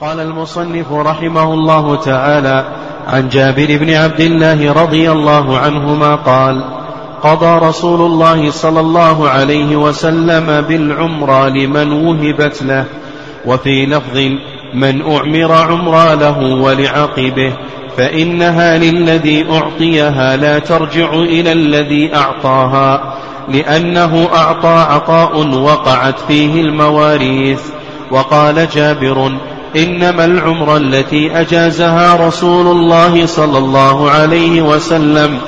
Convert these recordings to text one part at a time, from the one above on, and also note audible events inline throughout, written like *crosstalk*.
قال المصنف رحمه الله تعالى عن جابر بن عبد الله رضي الله عنهما قال قضى رسول الله صلى الله عليه وسلم بالعمرى لمن وهبت له وفي لفظ من أعمر عمرى له ولعقبه فإنها للذي أعطيها لا ترجع إلى الذي أعطاها لأنه أعطى عطاء وقعت فيه المواريث. وقال جابر إنما العمر التي أجازها رسول الله صلى الله عليه وسلم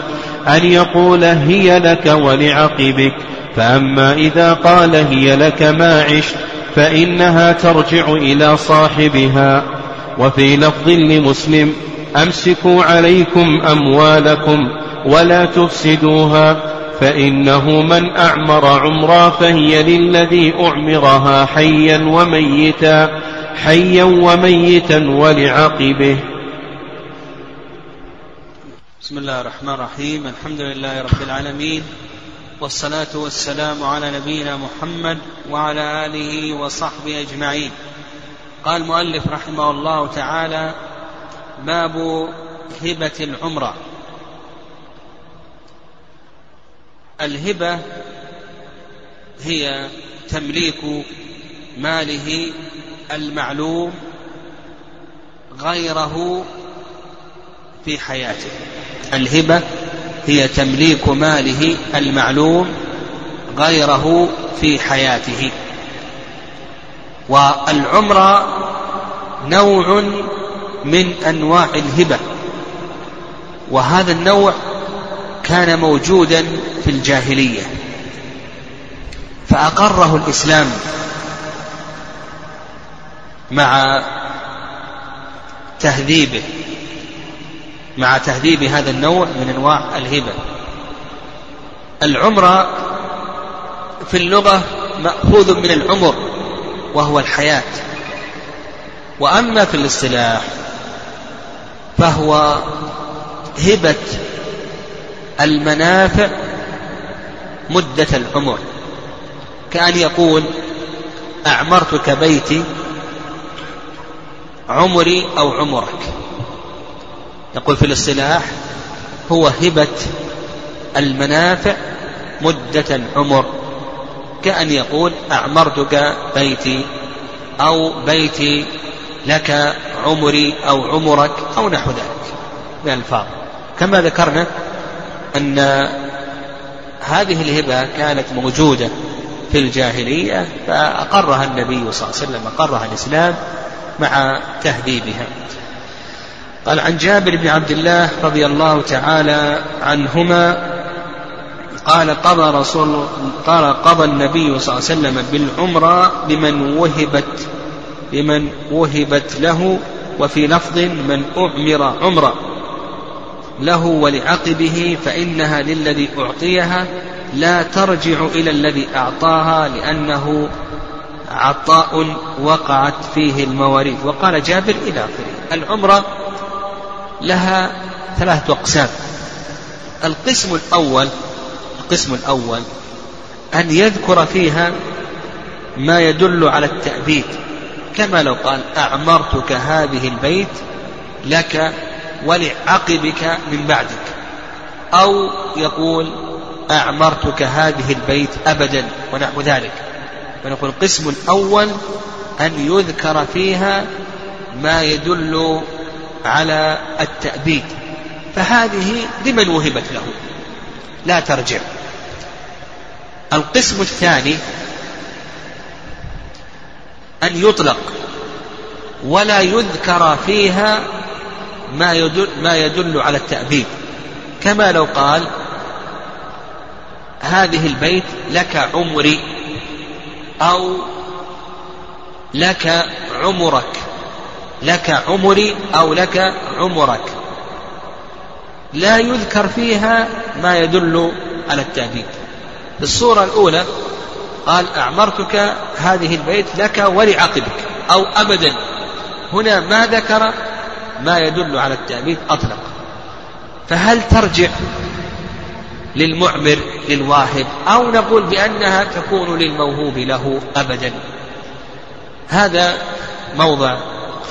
أن يقول هي لك ولعقبك فأما إذا قال هي لك ما عشت فإنها ترجع إلى صاحبها. وفي لفظ لمسلم أمسكوا عليكم أموالكم ولا تفسدوها فإنه من أعمر عمرا فهي للذي أعمرها حيا وميتا. حيا وميتا ولعقبه. بسم الله الرحمن الرحيم. الحمد لله رب العالمين. والصلاة والسلام على نبينا محمد وعلى آله وصحبه أجمعين. قال المؤلف رحمه الله تعالى باب هبة العمرة. الهبة هي تمليك ماله المعلوم غيره في حياته. الهبة هي تمليك ماله المعلوم غيره في حياته. والعمرة نوع من أنواع الهبة وهذا النوع كان موجودا في الجاهلية. فأقره الإسلام مع تهذيبه مع تهذيب هذا النوع من أنواع الهبة. العمرة في اللغة مأخوذ من العمر وهو الحياة. وأما في الاصطلاح فهو هبة المنافع مدة العمر. كأن يقول أعمرتك بيتي عمري أو عمرك. نقول في الاصطلاح هو هبة المنافع مدة عمر كأن يقول أعمرتك بيتي أو بيتي لك عمري أو عمرك أو نحو ذلك. من الألفاظ. كما ذكرنا أن هذه الهبة كانت موجودة في الجاهلية فأقرها النبي صلى الله عليه وسلم أقرها الإسلام مع تهذيبها. قال عن جابر بن عبد الله رضي الله تعالى عنهما قال قضى رسول قال قضى النبي صلى الله عليه وسلم بالعمرة لمن وهبت لمن وهبت له وفي لفظ من أعمر عمرة له ولعقبه فإنها للذي أعطيها لا ترجع إلى الذي أعطاها لأنه عطاء وقعت فيه المواريث. وقال جابر إلى آخره. العمرة لها ثلاثة أقسام. القسم الأول القسم الأول أن يذكر فيها ما يدل على التأبيد. كما لو قال أعمرتك هذه البيت لك ولعقبك من بعدك. أو يقول أعمرتك هذه البيت أبدا ونحو ذلك. ونقول القسم الأول أن يذكر فيها ما يدل على التأبيد. فهذه لمن وهبت له؟ لا ترجع. القسم الثاني أن يطلق ولا يذكر فيها ما يدل, ما يدل على التأبيد. كما لو قال هذه البيت لك عمري. أو لك عمرك لك عمري أو لك عمرك. لا يذكر فيها ما يدل على التأبيد في الصورة الأولى قال أعمرتك هذه البيت لك ولعقبك أو أبدا. هنا ما ذكر ما يدل على التأبيد أطلق. فهل ترجع للمعمر للواهب أو نقول بأنها تكون للموهوب له أبدا. هذا موضع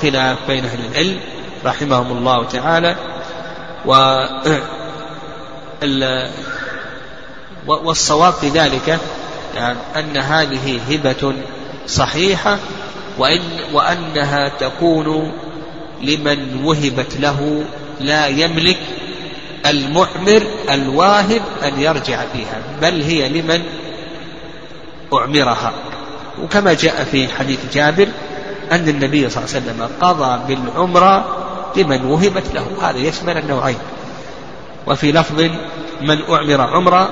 خلاف بين أهل العلم رحمهم الله تعالى و والصواب في ذلك يعني أن هذه هبة صحيحة وإن وأنها تكون لمن وهبت له لا يملك المعمر الواهب أن يرجع فيها بل هي لمن أعمرها. وكما جاء في حديث جابر أن النبي صلى الله عليه وسلم قضى بالعمرة لمن وهبت له. هذا يشمل النوعين. وفي لفظ من أعمر عمرة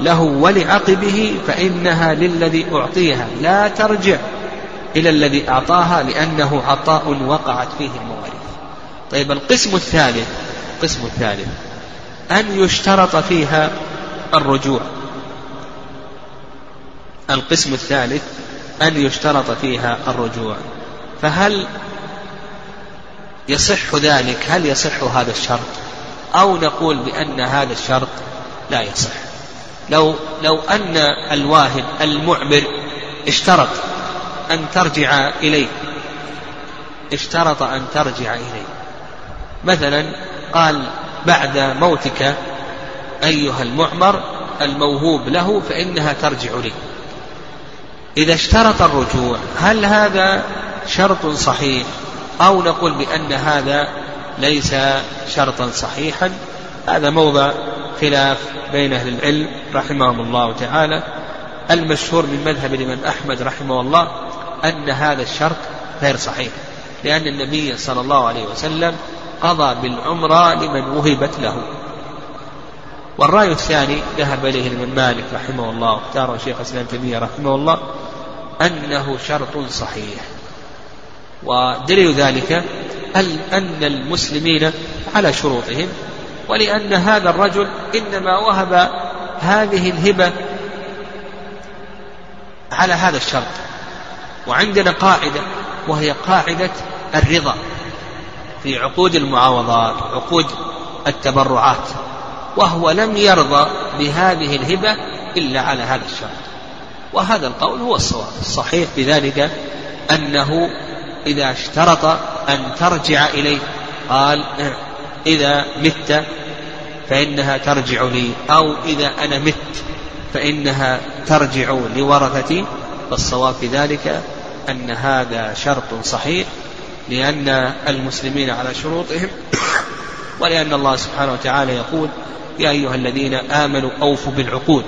له ولعقبه فإنها للذي أعطيها لا ترجع إلى الذي أعطاها لأنه عطاء وقعت فيه المواريث. طيب القسم الثالث القسم الثالث. أن يشترط فيها الرجوع. القسم الثالث أن يشترط فيها الرجوع. فهل يصح ذلك؟ هل يصح هذا الشرط؟ أو نقول بأن هذا الشرط لا يصح. لو لو أن الواهب المعمر اشترط أن ترجع إليه اشترط أن ترجع إليه. مثلا قال بعد موتك أيها المعمر الموهوب له فإنها ترجع لي. إذا اشترط الرجوع هل هذا شرط صحيح؟ أو نقول بأن هذا ليس شرطا صحيحا؟ هذا موضع خلاف بين أهل العلم رحمهم الله تعالى. المشهور من مذهب الإمام أحمد رحمه الله أن هذا الشرط غير صحيح لأن النبي صلى الله عليه وسلم قضى بالعمرة لمن وهبت له. والرأي الثاني ذهب إليه الإمام مالك رحمه الله واختاره شيخ الإسلام تيمية رحمه الله أنه شرط صحيح. ودليل ذلك أن المسلمين على شروطهم ولأن هذا الرجل إنما وهب هذه الهبة على هذا الشرط. وعندنا قاعدة وهي قاعدة الرضا. في عقود المعاوضات عقود التبرعات وهو لم يرضى بهذه الهبة إلا على هذا الشرط. وهذا القول هو الصواب. الصحيح بذلك أنه إذا اشترط أن ترجع إليه قال إذا مت فإنها ترجع لي أو إذا أنا مت فإنها ترجع لورثتي. فالصواب في ذلك أن هذا شرط صحيح لأن المسلمين على شروطهم ولأن الله سبحانه وتعالى يقول يا أيها الذين آمنوا أوفوا بالعقود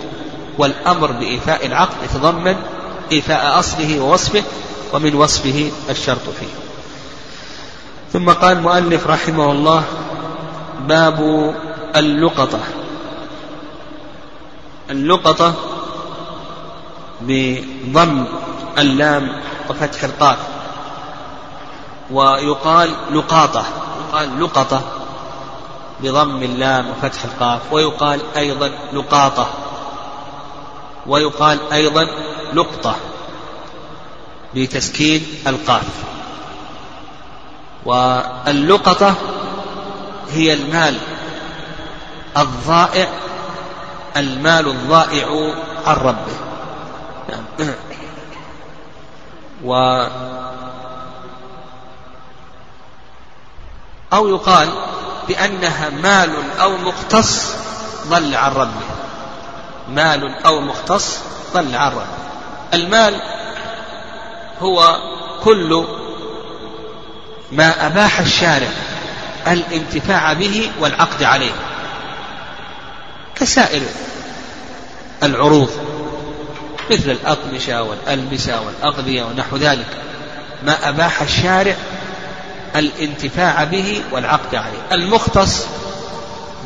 والأمر بإيفاء العقد يتضمن إيفاء أصله ووصفه ومن وصفه الشرط فيه. ثم قال المؤلف رحمه الله باب اللقطة. اللقطة بضم اللام وفتح القاف. ويقال لقاطة يقال لقطة بضم اللام وفتح القاف ويقال أيضا لقاطة ويقال أيضا لقطة بتسكين القاف واللقطة هي المال الضائع المال الضائع عن ربه. *clears throat* و أو يقال بأنها مال أو مختص ضل عن ربه. مال أو مختص ضل عن ربه. المال هو كل ما أباح الشارع الانتفاع به والعقد عليه. كسائر العروض مثل الأقمشة والألبسة والأغذية ونحو ذلك. ما أباح الشارع الانتفاع به والعقد عليه. المختص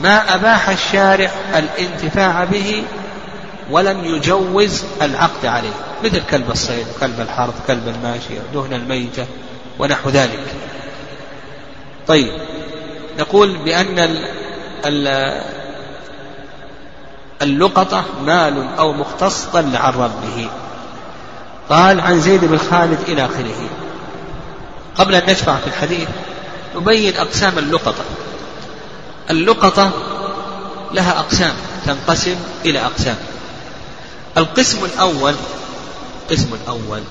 ما أباح الشارع الانتفاع به ولم يجوز العقد عليه. مثل كلب الصيد وكلب الحرث كلب الماشية دهن الميتة ونحو ذلك. طيب نقول بأن اللقطة مال أو مختص ضل عن ربه قال عن زيد بن خالد إلى آخره. قبل أن نشفع في الحديث نبين أقسام اللقطة. اللقطة لها أقسام تنقسم إلى أقسام. القسم الأول القسم الأول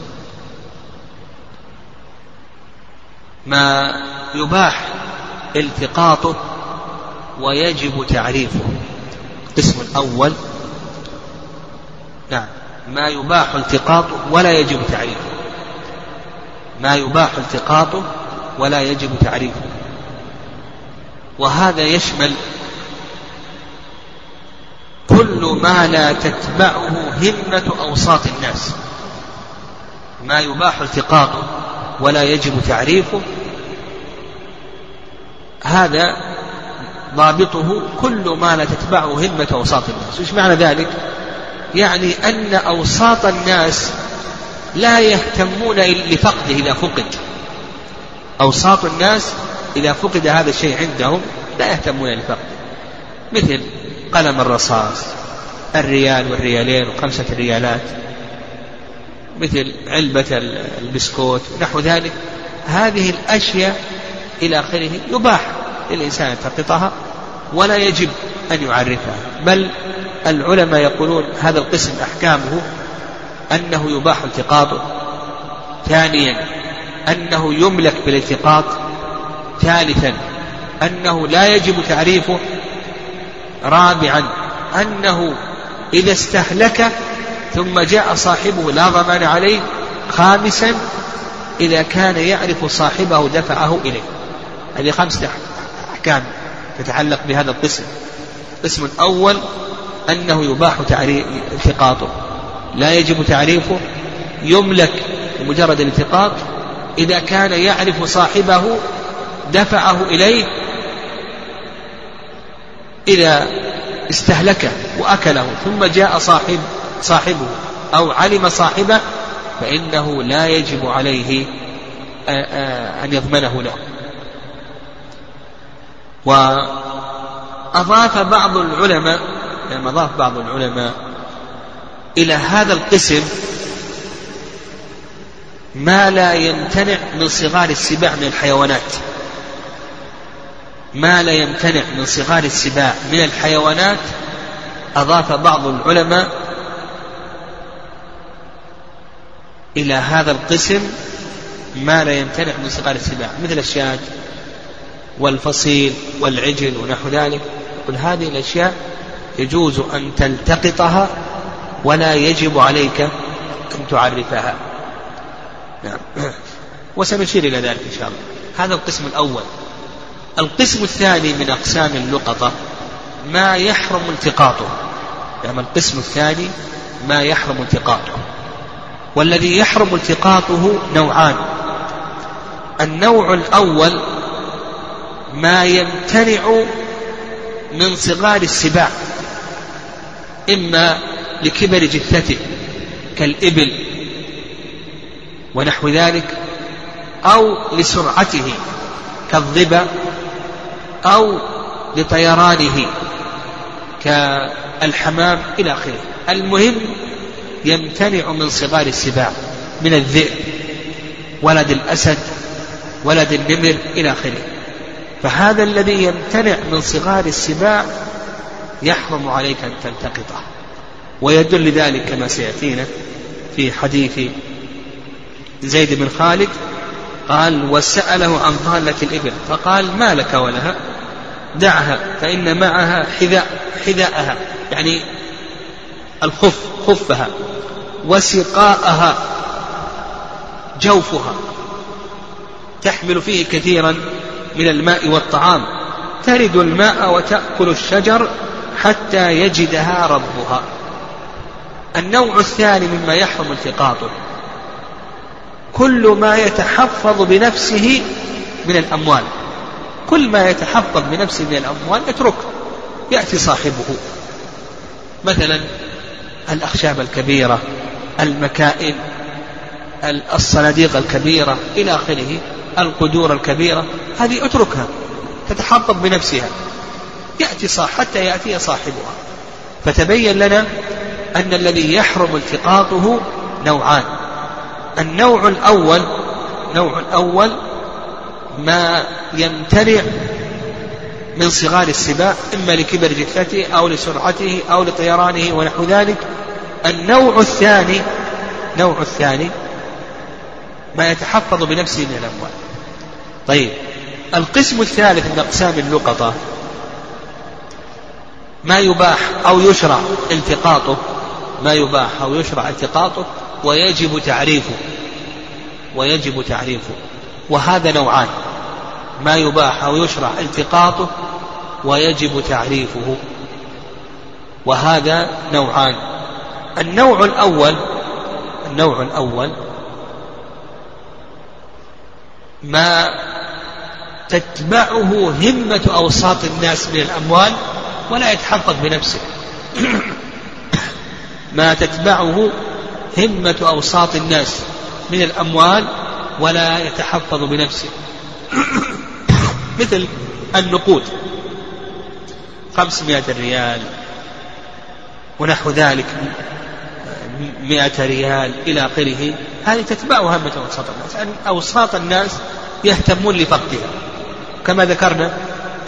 ما يباح التقاطه ويجب تعريفه. القسم الأول نعم ما يباح التقاطه ولا يجب تعريفه. ما يباح التقاطه ولا يجب تعريفه. وهذا يشمل كل ما لا تتبعه همة أوساط الناس. ما يباح التقاطه ولا يجب تعريفه. هذا ضابطه كل ما لا تتبعه همة أوساط الناس. وش معنى ذلك؟ يعني أن أوساط الناس لا يهتمون لفقده إذا فقد. أوساط الناس إذا فقد هذا الشيء عندهم لا يهتمون لفقده مثل قلم الرصاص الريال والريالين وخمسة ريالات. مثل علبة البسكوت ونحو ذلك. هذه الأشياء إلى آخره يباح للإنسان يلتقطها ولا يجب أن يعرفها. بل العلماء يقولون هذا القسم أحكامه أنه يباح التقاطه ثانيا أنه يملك بالالتقاط. ثالثا أنه لا يجب تعريفه. رابعا أنه إذا استهلك ثم جاء صاحبه لا ضمان عليه. خامسا إذا كان يعرف صاحبه دفعه إليه. هذه خمسة أحكام تتعلق بهذا القسم. القسم الأول أنه يباح التقاطه. لا يجب تعريفه يملك بمجرد الالتقاط إذا كان يعرف صاحبه دفعه إليه إذا استهلكه وأكله ثم جاء صاحب صاحبه أو علم صاحبه فإنه لا يجب عليه أن يضمنه له. وأضاف بعض العلماء يعني أضاف بعض العلماء إلى هذا القسم ما لا يمتنع من صغار السباع من الحيوانات. ما لا يمتنع من صغار السباع من الحيوانات أضاف بعض العلماء إلى هذا القسم ما لا يمتنع من صغار السباع مثل الشاة والفصيل والعجل ونحو ذلك. يقول هذه الأشياء يجوز أن تلتقطها ولا يجب عليك أن تعرفها. نعم. *clears throat* وسنشير إلى ذلك إن شاء الله. هذا القسم الأول. القسم الثاني من أقسام اللقطة ما يحرم التقاطه. يعني القسم الثاني ما يحرم التقاطه. والذي يحرم التقاطه نوعان. النوع الأول ما يمتنع من صغار السباع. إما لكبر جثته كالإبل ونحو ذلك أو لسرعته كالظبا أو لطيرانه كالحمام إلى آخره. المهم يمتنع من صغار السباع من الذئب ولد الأسد ولد النمر إلى آخره. فهذا الذي يمتنع من صغار السباع يحرم عليك أن تلتقطه. ويدل ذلك كما سيأتينا في حديث زيد بن خالد قال وسأله عن ضالة الإبل فقال ما لك ولها؟ دعها فإن معها حذاء حذاءها يعني الخف خفها وسقاءها جوفها تحمل فيه كثيرا من الماء والطعام ترد الماء وتأكل الشجر حتى يجدها ربها. النوع الثاني مما يحرم التقاطه. كل ما يتحفظ بنفسه من الأموال. كل ما يتحفظ بنفسه من الأموال اتركه يأتي صاحبه. مثلا الأخشاب الكبيرة المكائن الصناديق الكبيرة إلى آخره القدور الكبيرة هذه اتركها تتحفظ بنفسها. يأتي صاح حتى يأتي صاحبها. فتبين لنا أن الذي يحرم التقاطه نوعان. النوع الأول نوع الأول ما يمتنع من صغار السباع إما لكبر جثته أو لسرعته أو لطيرانه ونحو ذلك. النوع طيب القسم الثالث من أقسام اللقطة ما يباح أو يشرع التقاطه ما يباح أو يشرع التقاطه ويجب تعريفه ويجب تعريفه. وهذا نوعان ما يباح أو يشرع التقاطه ويجب تعريفه. وهذا نوعان. النوع الأول النوع الأول ما تتبعه همة أوساط الناس من الأموال ولا يتحفظ بنفسه. *clears throat* ما تتبعه همة أوساط الناس من الأموال ولا يتحفظ بنفسه. *coughs* مثل النقود. خمسمائة ريال ونحو ذلك مئة ريال إلى آخره. هذه تتبعها همة أوساط الناس. أن أوساط الناس يهتمون لفقدها. كما ذكرنا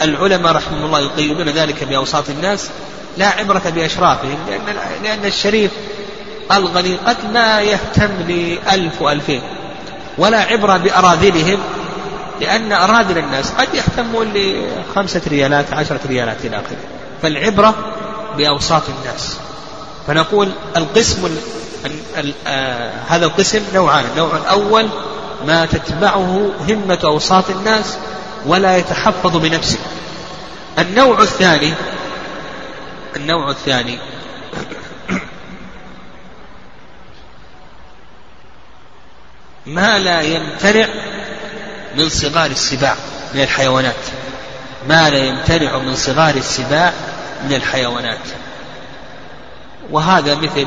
العلماء رحمهم الله يقيدون ذلك بأوساط الناس لا عبرة بأشرافهم لأن, لأن الشريف الغني قد لا يهتم لألف وألفين ولا عبرة بأراذلهم لأن أراذل الناس قد يهتمون لخمسة ريالات عشرة ريالات إلى آخره. فالعبرة بأوساط الناس. فنقول القسم ال ال آه هذا القسم نوعان النوع الأول ما تتبعه همة أوساط الناس ولا يتحفظ بنفسه. النوع الثاني النوع الثاني *clears throat* ما لا يمتنع من صغار السباع من الحيوانات. ما لا يمتنع من صغار السباع من الحيوانات. وهذا مثل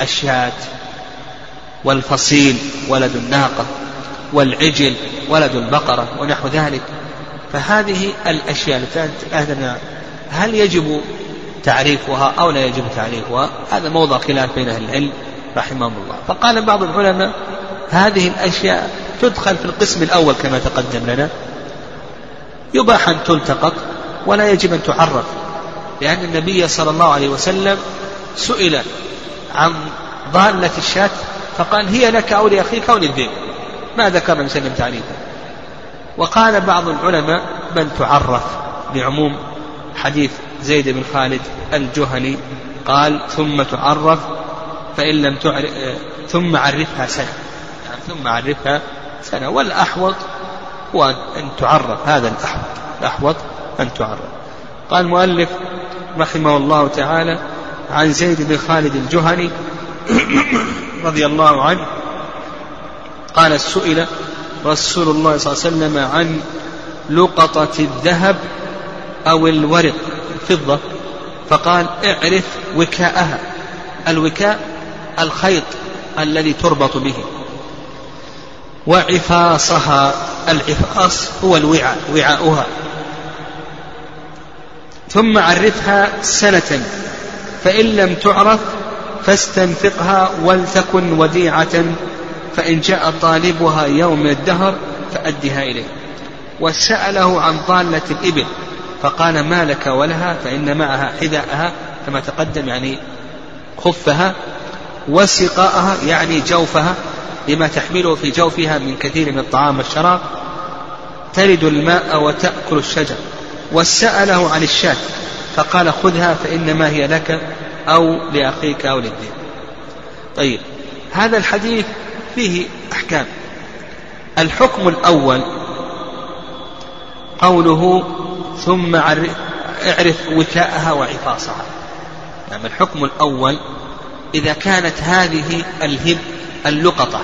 الشاة والفصيل ولد الناقة والعجل ولد البقرة ونحو ذلك. فهذه الأشياء التي هل يجب تعريفها أو لا يجب تعريفها؟ هذا موضع خلاف بين أهل العلم رحمهم الله. فقال بعض العلماء هذه الأشياء تدخل في القسم الأول كما تقدم لنا. يباح أن تلتقط ولا يجب أن تعرف لأن النبي صلى الله عليه وسلم سئل عن ضالة الشاة فقال هي لك أو لأخيك أو للذئب. ما ذكر النبي صلى الله عليه وسلم تعريفا وقال بعض العلماء بل تعرف بعموم حديث زيد بن خالد الجهني قال ثم تعرف فإن لم تعرف ثم عرفها سنة. يعني ثم عرفها سنة. والأحوط هو أن تعرف هذا الأحوط. الأحوط أن تعرف. قال المؤلف رحمه الله تعالى عن زيد بن خالد الجهني *coughs* رضي الله عنه قال سئل رسول الله صلى الله عليه وسلم عن لقطة الذهب أو الورق الفضة فقال اعرف وكاءها الوكاء الخيط الذي تربط به وعفاصها العفاص هو الوعاء وعاؤها ثم عرفها سنة فإن لم تعرف فاستنفقها ولتكن وديعة فإن جاء طالبها يوم من الدهر فأدها إليه. وسأله عن ضالة الإبل فقال ما لك ولها فإن معها حذاءها كما تقدم يعني خفها وسقاءها يعني جوفها لما تحمله في جوفها من كثير من الطعام والشراب تلد الماء وتأكل الشجر. وسأله عن الشاة فقال خذها فإنما هي لك أو لأخيك أو للدين. طيب هذا الحديث فيه أحكام. الحكم الأول قوله ثم اعرف وكاءها وعفاصها يعني الحكم الأول إذا كانت هذه الهب اللقطة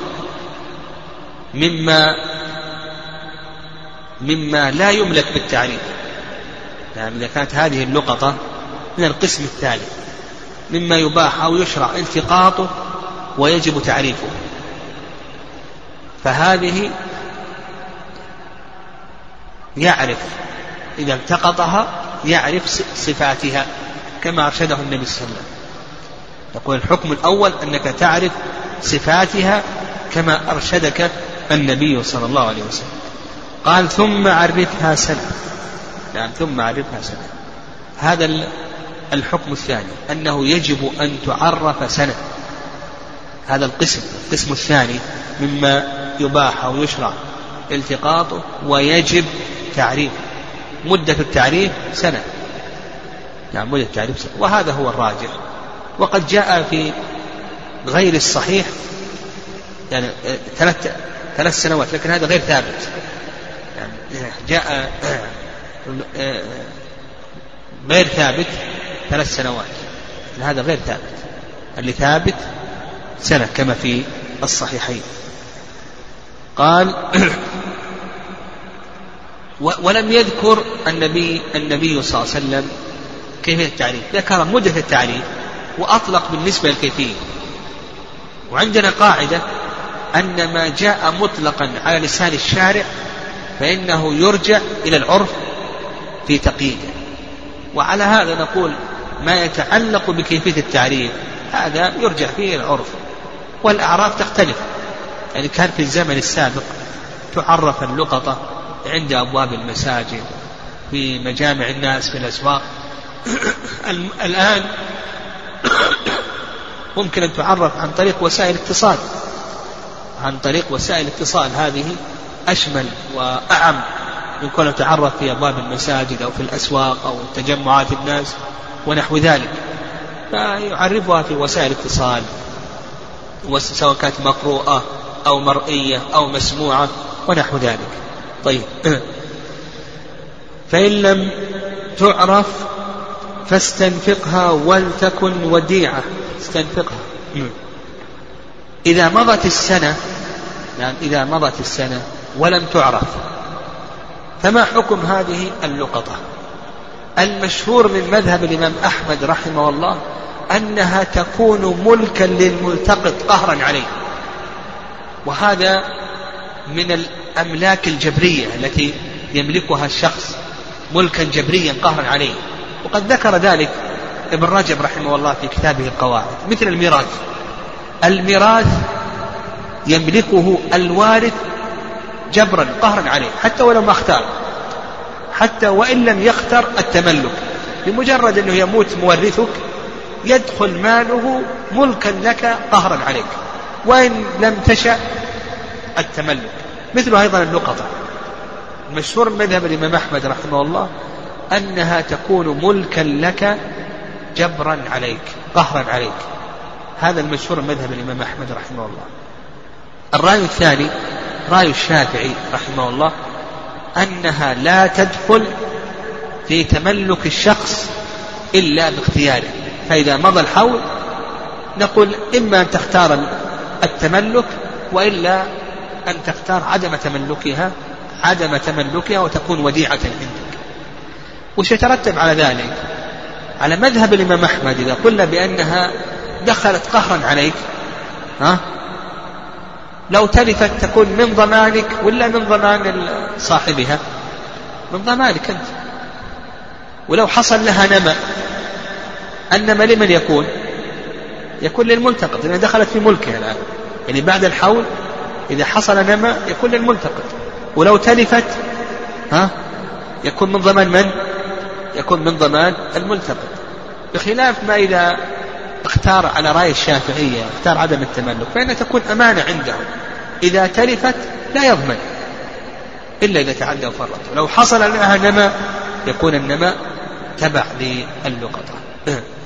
مما مما لا يملك بالتعريف. يعني إذا كانت هذه اللقطة من القسم الثالث مما يباح أو يشرع التقاطه ويجب تعريفه. فهذه يعرف إذا التقطها يعرف صفاتها كما أرشده النبي صلى الله عليه وسلم. يقول الحكم الأول أنك تعرف صفاتها كما أرشدك النبي صلى الله عليه وسلم. قال ثم عرفها سنة. يعني ثم عرفها سنة. هذا الحكم الثاني أنه يجب أن تعرف سنة. هذا القسم القسم الثاني مما يباح أو يشرع التقاطه ويجب تعريفه مدة التعريف سنة. نعم مدة التعريف سنة. وهذا هو الراجح. وقد جاء في غير الصحيح يعني آه، ثلاث ثلاث سنوات لكن هذا غير ثابت. يعني جاء آه، غير ثابت ثلاث سنوات. هذا غير ثابت. اللي ثابت سنة كما في الصحيحين. قال *clears throat* ولم يذكر النبي النبي صلى الله عليه وسلم كيفية التعريف ذكر مدة التعريف وأطلق بالنسبة للكيفية وعندنا قاعدة أن ما جاء مطلقا على لسان الشارع فإنه يرجع إلى العرف في تقييده. وعلى هذا نقول ما يتعلق بكيفية التعريف هذا يرجع فيه العرف. والأعراف تختلف. يعني كان في الزمن السابق تعرف اللقطة عند أبواب المساجد في مجامع الناس في الأسواق. *coughs* الآن *coughs* ممكن أن تعرف عن طريق وسائل اتصال. عن طريق وسائل الاتصال هذه أشمل وأعم من كون تعرف في أبواب المساجد أو في الأسواق أو تجمعات الناس ونحو ذلك. فيعرفها في وسائل الاتصال سواء كانت مقروءة أو مرئية أو مسموعة ونحو ذلك. طيب. *clears throat* فإن لم تعرف فاستنفقها ولتكن وديعة. استنفقها. إذا مضت السنة يعني إذا مضت السنة ولم تعرف فما حكم هذه اللقطة؟ المشهور من مذهب الإمام أحمد رحمه الله أنها تكون ملكا للملتقط قهرا عليه. وهذا من الأملاك الجبرية التي يملكها الشخص ملكا جبريا قهرا عليه. وقد ذكر ذلك ابن رجب رحمه الله في كتابه القواعد مثل الميراث. الميراث يملكه الوارث جبرا قهرا عليه حتى ولو ما اختار حتى وإن لم يختر التملك. بمجرد أنه يموت مورثك يدخل ماله ملكا لك قهرا عليك. وإن لم تشأ التملك. مثل أيضا اللقطة المشهور من مذهب الإمام أحمد رحمه الله أنها تكون ملكا لك جبرا عليك قهرا عليك. هذا المشهور من مذهب الإمام أحمد رحمه الله. الرأي الثاني رأي الشافعي رحمه الله أنها لا تدخل في تملك الشخص إلا باختياره. فإذا مضى الحول نقول إما أن تختار التملك وإلا أن تختار عدم تملكها عدم تملكها وتكون وديعة عندك. وش يترتب على ذلك؟ على مذهب الإمام أحمد إذا قلنا بأنها دخلت قهرا عليك ها؟ لو تلفت تكون من ضمانك ولا من ضمان صاحبها؟ من ضمانك أنت. ولو حصل لها نمى النمى لمن يكون؟ يكون للملتقط لأنها دخلت في ملكها الآن. يعني بعد الحول إذا حصل نمى يكون للملتقط. ولو تلفت ها يكون من ضمان من؟ يكون من ضمان الملتقط. بخلاف ما إذا اختار على رأي الشافعية اختار عدم التملك فإنها تكون أمانة عنده إذا تلفت لا يضمن. إلا إذا تعدى وفرط. لو حصل لها نمى يكون النمى تبع للقطة *clears throat*